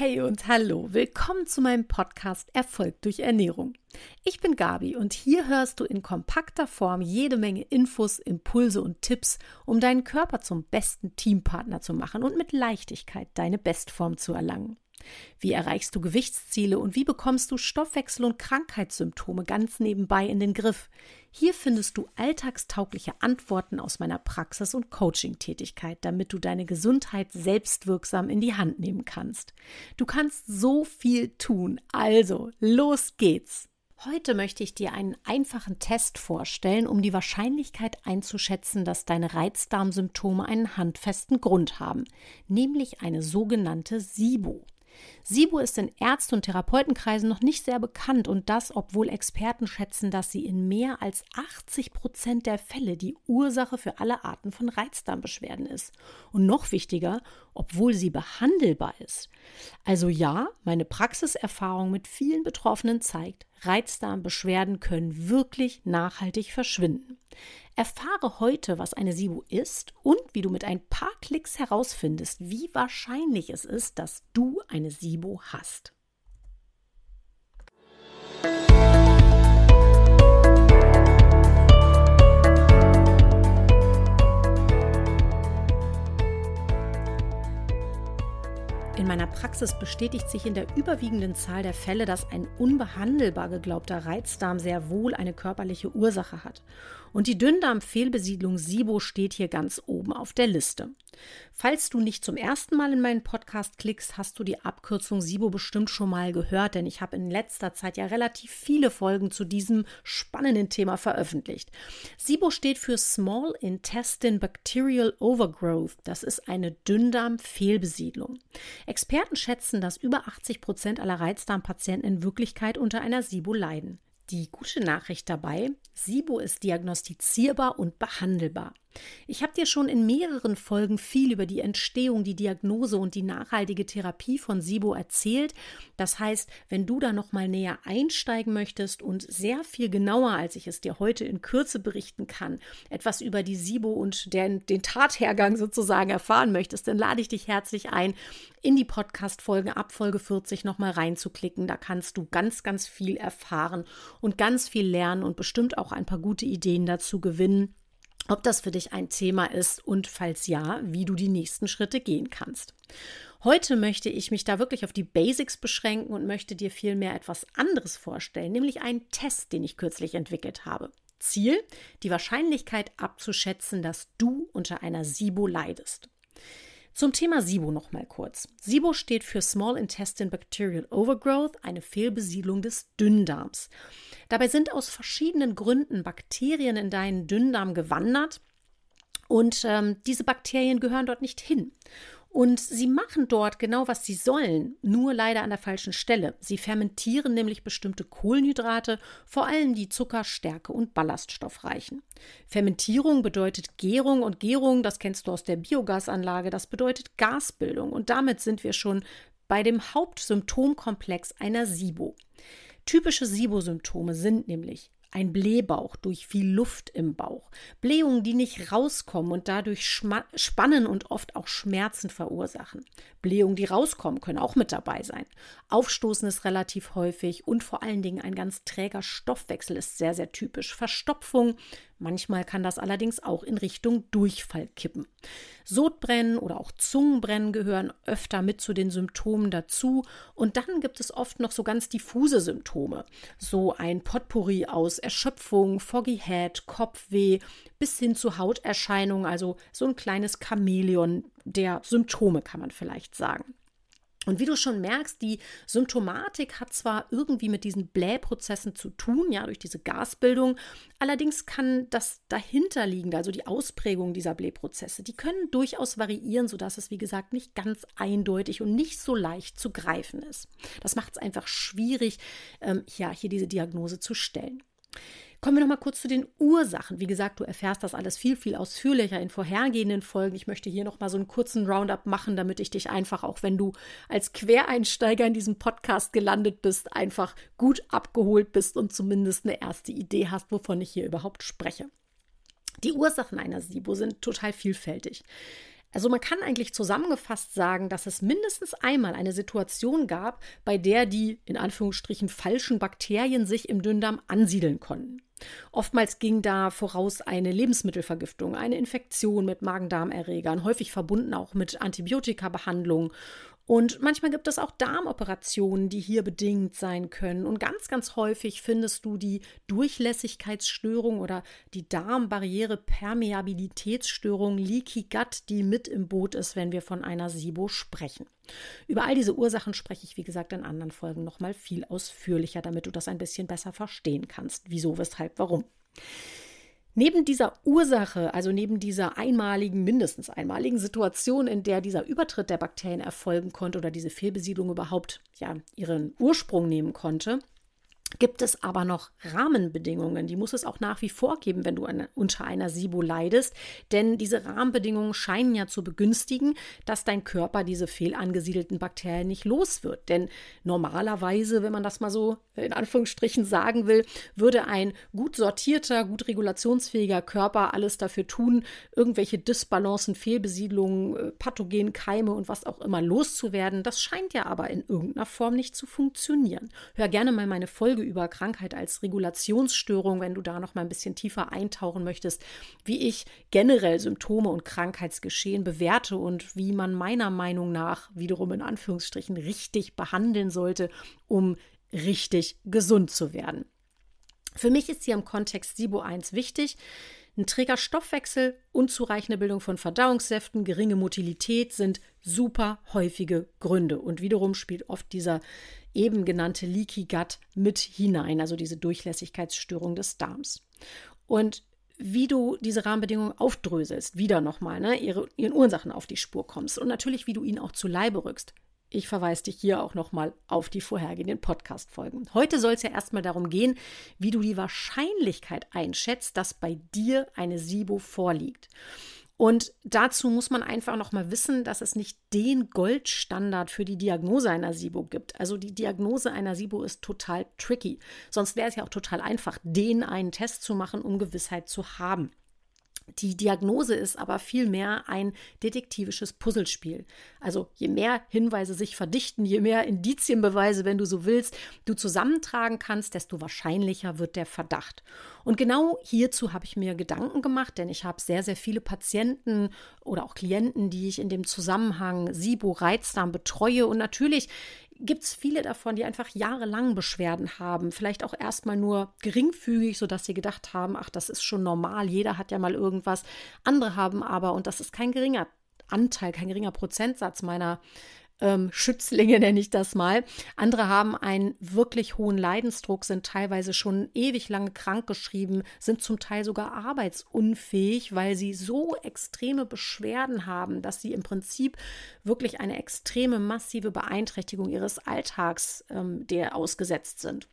Hey und hallo, willkommen zu meinem Podcast Erfolg durch Ernährung. Ich bin Gabi und hier hörst du in kompakter Form jede Menge Infos, Impulse und Tipps, um deinen Körper zum besten Teampartner zu machen und mit Leichtigkeit deine Bestform zu erlangen. Wie erreichst du Gewichtsziele und wie bekommst du Stoffwechsel- und Krankheitssymptome ganz nebenbei in den Griff? Hier findest du alltagstaugliche Antworten aus meiner Praxis und Coaching-Tätigkeit, damit du deine Gesundheit selbstwirksam in die Hand nehmen kannst. Du kannst so viel tun. Also, los geht's! Heute möchte ich dir einen einfachen Test vorstellen, um die Wahrscheinlichkeit einzuschätzen, dass deine Reizdarmsymptome einen handfesten Grund haben, nämlich eine sogenannte SIBO. SIBO ist in Ärzte- und Therapeutenkreisen noch nicht sehr bekannt und das, obwohl Experten schätzen, dass sie in mehr als 80 Prozent der Fälle die Ursache für alle Arten von Reizdarmbeschwerden ist. Und noch wichtiger, obwohl sie behandelbar ist. Also ja, meine Praxiserfahrung mit vielen Betroffenen zeigt, Reizdarmbeschwerden können wirklich nachhaltig verschwinden. Erfahre heute, was eine SIBO ist und wie du mit ein paar Klicks herausfindest, wie wahrscheinlich es ist, dass du eine SIBO hast. Praxis bestätigt sich in der überwiegenden Zahl der Fälle, dass ein unbehandelbar geglaubter Reizdarm sehr wohl eine körperliche Ursache hat. Und die Dünndarmfehlbesiedlung SIBO steht hier ganz oben auf der Liste. Falls du nicht zum ersten Mal in meinen Podcast klickst, hast du die Abkürzung SIBO bestimmt schon mal gehört, denn ich habe in letzter Zeit ja relativ viele Folgen zu diesem spannenden Thema veröffentlicht. SIBO steht für Small Intestine Bacterial Overgrowth. Das ist eine Dünndarmfehlbesiedlung. Experten schätzen, dass über 80 Prozent aller Reizdarmpatienten in Wirklichkeit unter einer SIBO leiden. Die gute Nachricht dabei, SIBO ist diagnostizierbar und behandelbar. Ich habe dir schon in mehreren Folgen viel über die Entstehung, die Diagnose und die nachhaltige Therapie von SIBO erzählt. Das heißt, wenn du da noch mal näher einsteigen möchtest und sehr viel genauer, als ich es dir heute in Kürze berichten kann, etwas über die SIBO und den, den Tathergang sozusagen erfahren möchtest, dann lade ich dich herzlich ein, in die Podcast-Folge ab Folge 40 noch mal reinzuklicken. Da kannst du ganz, ganz viel erfahren und ganz viel lernen und bestimmt auch ein paar gute Ideen dazu gewinnen ob das für dich ein Thema ist und falls ja, wie du die nächsten Schritte gehen kannst. Heute möchte ich mich da wirklich auf die Basics beschränken und möchte dir vielmehr etwas anderes vorstellen, nämlich einen Test, den ich kürzlich entwickelt habe. Ziel, die Wahrscheinlichkeit abzuschätzen, dass du unter einer SIBO leidest. Zum Thema SIBO noch mal kurz. SIBO steht für Small Intestine Bacterial Overgrowth, eine Fehlbesiedlung des Dünndarms. Dabei sind aus verschiedenen Gründen Bakterien in deinen Dünndarm gewandert und ähm, diese Bakterien gehören dort nicht hin. Und sie machen dort genau, was sie sollen, nur leider an der falschen Stelle. Sie fermentieren nämlich bestimmte Kohlenhydrate, vor allem die Zucker, Stärke und Ballaststoffreichen. Fermentierung bedeutet Gärung und Gärung, das kennst du aus der Biogasanlage, das bedeutet Gasbildung. Und damit sind wir schon bei dem Hauptsymptomkomplex einer SIBO. Typische SIBO-Symptome sind nämlich ein Blähbauch durch viel Luft im Bauch, Blähungen, die nicht rauskommen und dadurch Spannen und oft auch Schmerzen verursachen. Blähungen, die rauskommen, können auch mit dabei sein. Aufstoßen ist relativ häufig und vor allen Dingen ein ganz träger Stoffwechsel ist sehr, sehr typisch. Verstopfung, Manchmal kann das allerdings auch in Richtung Durchfall kippen. Sodbrennen oder auch Zungenbrennen gehören öfter mit zu den Symptomen dazu. Und dann gibt es oft noch so ganz diffuse Symptome. So ein Potpourri aus Erschöpfung, Foggy Head, Kopfweh bis hin zu Hauterscheinungen, also so ein kleines Chamäleon der Symptome kann man vielleicht sagen. Und wie du schon merkst, die Symptomatik hat zwar irgendwie mit diesen Blähprozessen zu tun, ja, durch diese Gasbildung, allerdings kann das dahinterliegende, also die Ausprägung dieser Blähprozesse, die können durchaus variieren, sodass es, wie gesagt, nicht ganz eindeutig und nicht so leicht zu greifen ist. Das macht es einfach schwierig, ähm, ja, hier diese Diagnose zu stellen. Kommen wir noch mal kurz zu den Ursachen. Wie gesagt, du erfährst das alles viel, viel ausführlicher in vorhergehenden Folgen. Ich möchte hier noch mal so einen kurzen Roundup machen, damit ich dich einfach, auch wenn du als Quereinsteiger in diesem Podcast gelandet bist, einfach gut abgeholt bist und zumindest eine erste Idee hast, wovon ich hier überhaupt spreche. Die Ursachen einer SIBO sind total vielfältig. Also man kann eigentlich zusammengefasst sagen, dass es mindestens einmal eine Situation gab, bei der die in Anführungsstrichen falschen Bakterien sich im Dünndarm ansiedeln konnten. Oftmals ging da voraus eine Lebensmittelvergiftung, eine Infektion mit Magen-Darm-Erregern, häufig verbunden auch mit Antibiotikabehandlung und manchmal gibt es auch Darmoperationen, die hier bedingt sein können. Und ganz, ganz häufig findest du die Durchlässigkeitsstörung oder die Darmbarriere-Permeabilitätsstörung Leaky Gut, die mit im Boot ist, wenn wir von einer SIBO sprechen. Über all diese Ursachen spreche ich, wie gesagt, in anderen Folgen nochmal viel ausführlicher, damit du das ein bisschen besser verstehen kannst. Wieso, weshalb, warum. Neben dieser Ursache, also neben dieser einmaligen, mindestens einmaligen Situation, in der dieser Übertritt der Bakterien erfolgen konnte oder diese Fehlbesiedlung überhaupt ja ihren Ursprung nehmen konnte, gibt es aber noch Rahmenbedingungen. Die muss es auch nach wie vor geben, wenn du eine, unter einer SIBO leidest. Denn diese Rahmenbedingungen scheinen ja zu begünstigen, dass dein Körper diese fehlangesiedelten Bakterien nicht los wird. Denn normalerweise, wenn man das mal so in Anführungsstrichen sagen will, würde ein gut sortierter, gut regulationsfähiger Körper alles dafür tun, irgendwelche Disbalancen, Fehlbesiedlungen, äh, Pathogen, Keime und was auch immer loszuwerden. Das scheint ja aber in irgendeiner Form nicht zu funktionieren. Hör gerne mal meine Folge Folge über Krankheit als Regulationsstörung, wenn du da noch mal ein bisschen tiefer eintauchen möchtest, wie ich generell Symptome und Krankheitsgeschehen bewerte und wie man meiner Meinung nach wiederum in Anführungsstrichen richtig behandeln sollte, um richtig gesund zu werden. Für mich ist hier im Kontext SIBO 1 wichtig, ein träger Stoffwechsel, unzureichende Bildung von Verdauungssäften, geringe Motilität sind super häufige Gründe. Und wiederum spielt oft dieser eben genannte Leaky Gut mit hinein, also diese Durchlässigkeitsstörung des Darms. Und wie du diese Rahmenbedingungen aufdröselst, wieder nochmal, ne, ihre, ihren Ursachen auf die Spur kommst und natürlich, wie du ihnen auch zu Leibe rückst. Ich verweise dich hier auch nochmal auf die vorhergehenden Podcast-Folgen. Heute soll es ja erstmal darum gehen, wie du die Wahrscheinlichkeit einschätzt, dass bei dir eine SIBO vorliegt. Und dazu muss man einfach nochmal wissen, dass es nicht den Goldstandard für die Diagnose einer SIBO gibt. Also die Diagnose einer SIBO ist total tricky. Sonst wäre es ja auch total einfach, den einen Test zu machen, um Gewissheit zu haben. Die Diagnose ist aber vielmehr ein detektivisches Puzzlespiel. Also je mehr Hinweise sich verdichten, je mehr Indizienbeweise, wenn du so willst, du zusammentragen kannst, desto wahrscheinlicher wird der Verdacht. Und genau hierzu habe ich mir Gedanken gemacht, denn ich habe sehr, sehr viele Patienten oder auch Klienten, die ich in dem Zusammenhang SIBO, Reizdarm betreue. Und natürlich gibt es viele davon, die einfach jahrelang Beschwerden haben, vielleicht auch erstmal nur geringfügig, sodass sie gedacht haben, ach, das ist schon normal, jeder hat ja mal irgendwas. Andere haben aber, und das ist kein geringer Anteil, kein geringer Prozentsatz meiner ähm, Schützlinge, nenne ich das mal. Andere haben einen wirklich hohen Leidensdruck, sind teilweise schon ewig lange krankgeschrieben, sind zum Teil sogar arbeitsunfähig, weil sie so extreme Beschwerden haben, dass sie im Prinzip wirklich eine extreme, massive Beeinträchtigung ihres Alltags ähm, der ausgesetzt sind.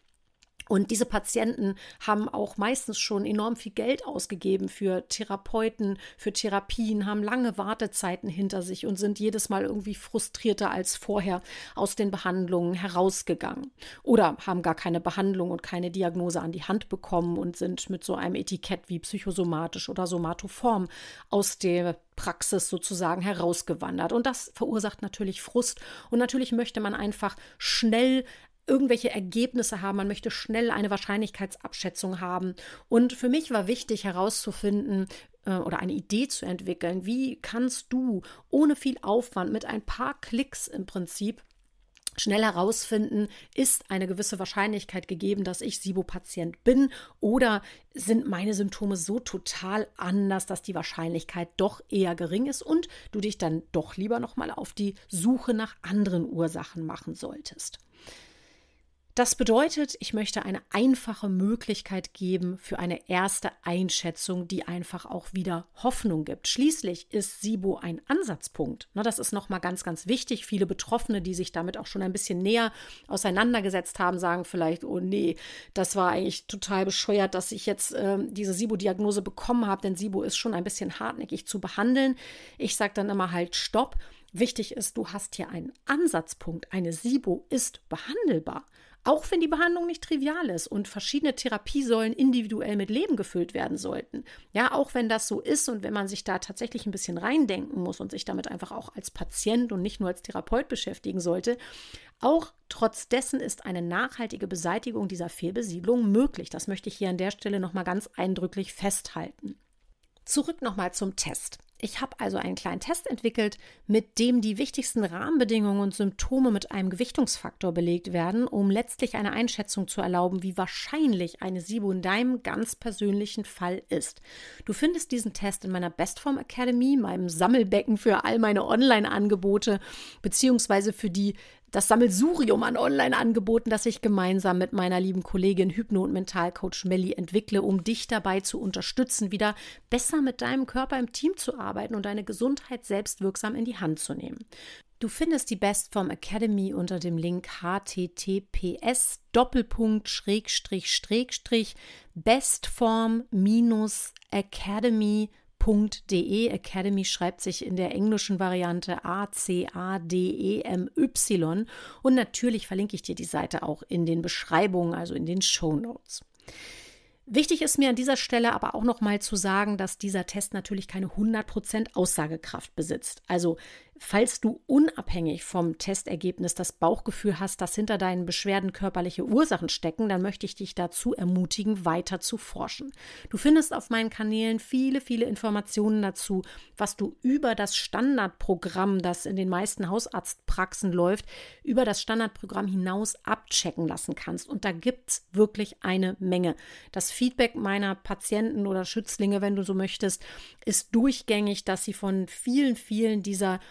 Und diese Patienten haben auch meistens schon enorm viel Geld ausgegeben für Therapeuten, für Therapien, haben lange Wartezeiten hinter sich und sind jedes Mal irgendwie frustrierter als vorher aus den Behandlungen herausgegangen. Oder haben gar keine Behandlung und keine Diagnose an die Hand bekommen und sind mit so einem Etikett wie psychosomatisch oder somatoform aus der Praxis sozusagen herausgewandert. Und das verursacht natürlich Frust. Und natürlich möchte man einfach schnell irgendwelche Ergebnisse haben, man möchte schnell eine Wahrscheinlichkeitsabschätzung haben. Und für mich war wichtig herauszufinden, äh, oder eine Idee zu entwickeln, wie kannst du ohne viel Aufwand mit ein paar Klicks im Prinzip schnell herausfinden, ist eine gewisse Wahrscheinlichkeit gegeben, dass ich SIBO-Patient bin oder sind meine Symptome so total anders, dass die Wahrscheinlichkeit doch eher gering ist und du dich dann doch lieber nochmal auf die Suche nach anderen Ursachen machen solltest. Das bedeutet, ich möchte eine einfache Möglichkeit geben für eine erste Einschätzung, die einfach auch wieder Hoffnung gibt. Schließlich ist SIBO ein Ansatzpunkt. das ist nochmal ganz, ganz wichtig. Viele Betroffene, die sich damit auch schon ein bisschen näher auseinandergesetzt haben, sagen vielleicht, oh nee, das war eigentlich total bescheuert, dass ich jetzt äh, diese SIBO-Diagnose bekommen habe, denn SIBO ist schon ein bisschen hartnäckig zu behandeln. Ich sage dann immer halt, stopp. Wichtig ist, du hast hier einen Ansatzpunkt. Eine SIBO ist behandelbar. Auch wenn die Behandlung nicht trivial ist und verschiedene Therapiesäulen individuell mit Leben gefüllt werden sollten. Ja, auch wenn das so ist und wenn man sich da tatsächlich ein bisschen reindenken muss und sich damit einfach auch als Patient und nicht nur als Therapeut beschäftigen sollte, auch trotz dessen ist eine nachhaltige Beseitigung dieser Fehlbesiedlung möglich. Das möchte ich hier an der Stelle nochmal ganz eindrücklich festhalten. Zurück nochmal zum Test. Ich habe also einen kleinen Test entwickelt, mit dem die wichtigsten Rahmenbedingungen und Symptome mit einem Gewichtungsfaktor belegt werden, um letztlich eine Einschätzung zu erlauben, wie wahrscheinlich eine SIBO in deinem ganz persönlichen Fall ist. Du findest diesen Test in meiner Bestform Academy, meinem Sammelbecken für all meine Online-Angebote, beziehungsweise für die das Sammelsurium an Online-Angeboten, das ich gemeinsam mit meiner lieben Kollegin Hypno- und Mentalcoach Melli entwickle, um dich dabei zu unterstützen, wieder besser mit deinem Körper im Team zu arbeiten und deine Gesundheit selbstwirksam in die Hand zu nehmen. Du findest die Bestform Academy unter dem Link https Doppelpunkt Bestform minus Academy academy.de. Academy schreibt sich in der englischen Variante A-C-A-D-E-M-Y. Und natürlich verlinke ich dir die Seite auch in den Beschreibungen, also in den Show Notes. Wichtig ist mir an dieser Stelle aber auch noch mal zu sagen, dass dieser Test natürlich keine 100% Aussagekraft besitzt. Also Falls du unabhängig vom Testergebnis das Bauchgefühl hast, dass hinter deinen Beschwerden körperliche Ursachen stecken, dann möchte ich dich dazu ermutigen, weiter zu forschen. Du findest auf meinen Kanälen viele, viele Informationen dazu, was du über das Standardprogramm, das in den meisten Hausarztpraxen läuft, über das Standardprogramm hinaus abchecken lassen kannst. Und da gibt es wirklich eine Menge. Das Feedback meiner Patienten oder Schützlinge, wenn du so möchtest, ist durchgängig, dass sie von vielen, vielen dieser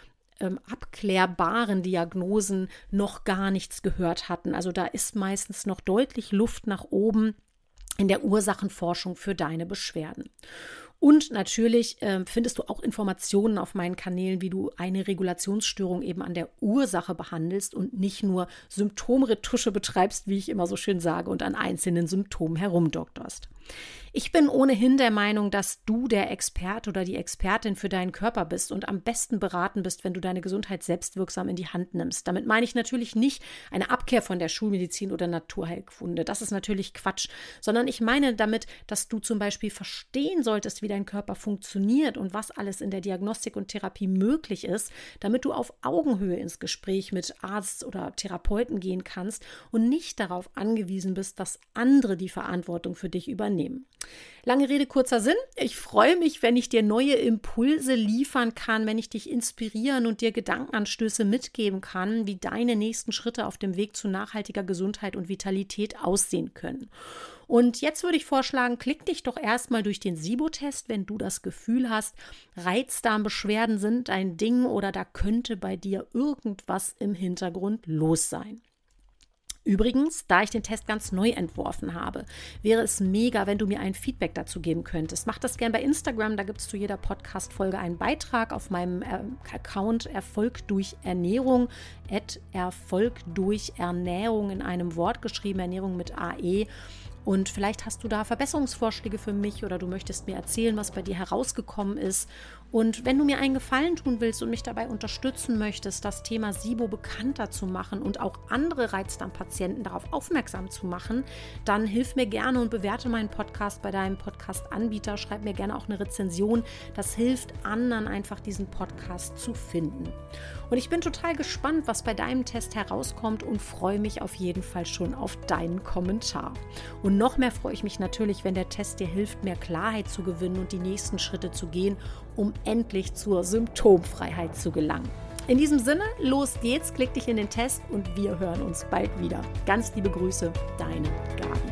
ähm, abklärbaren Diagnosen noch gar nichts gehört hatten. Also da ist meistens noch deutlich Luft nach oben in der Ursachenforschung für deine Beschwerden. Und natürlich äh, findest du auch Informationen auf meinen Kanälen, wie du eine Regulationsstörung eben an der Ursache behandelst und nicht nur Symptomretusche betreibst, wie ich immer so schön sage, und an einzelnen Symptomen herumdoktorst. Ich bin ohnehin der Meinung, dass du der Experte oder die Expertin für deinen Körper bist und am besten beraten bist, wenn du deine Gesundheit selbstwirksam in die Hand nimmst. Damit meine ich natürlich nicht eine Abkehr von der Schulmedizin oder Naturheilkunde. Das ist natürlich Quatsch, sondern ich meine damit, dass du zum Beispiel verstehen solltest, wie dein Körper funktioniert und was alles in der Diagnostik und Therapie möglich ist, damit du auf Augenhöhe ins Gespräch mit Arzt oder Therapeuten gehen kannst und nicht darauf angewiesen bist, dass andere die Verantwortung für dich übernehmen. Lange Rede, kurzer Sinn. Ich freue mich, wenn ich dir neue Impulse liefern kann, wenn ich dich inspirieren und dir Gedankenanstöße mitgeben kann, wie deine nächsten Schritte auf dem Weg zu nachhaltiger Gesundheit und Vitalität aussehen können. Und jetzt würde ich vorschlagen, klick dich doch erstmal durch den SIBO-Test, wenn du das Gefühl hast, Reizdarmbeschwerden sind ein Ding oder da könnte bei dir irgendwas im Hintergrund los sein. Übrigens, da ich den Test ganz neu entworfen habe, wäre es mega, wenn du mir ein Feedback dazu geben könntest. Mach das gerne bei Instagram, da gibt es zu jeder Podcast-Folge einen Beitrag auf meinem äh, Account Erfolg durch Ernährung, Erfolg durch Ernährung in einem Wort geschrieben, Ernährung mit AE. Und vielleicht hast du da Verbesserungsvorschläge für mich oder du möchtest mir erzählen, was bei dir herausgekommen ist. Und wenn du mir einen Gefallen tun willst und mich dabei unterstützen möchtest, das Thema SIBO bekannter zu machen und auch andere Reizdarmpatienten darauf aufmerksam zu machen, dann hilf mir gerne und bewerte meinen Podcast bei deinem Podcast-Anbieter. Schreib mir gerne auch eine Rezension. Das hilft anderen einfach, diesen Podcast zu finden. Und ich bin total gespannt, was bei deinem Test herauskommt und freue mich auf jeden Fall schon auf deinen Kommentar. Und noch mehr freue ich mich natürlich, wenn der Test dir hilft, mehr Klarheit zu gewinnen und die nächsten Schritte zu gehen um endlich zur Symptomfreiheit zu gelangen. In diesem Sinne, los geht's, klick dich in den Test und wir hören uns bald wieder. Ganz liebe Grüße, deine Gabi.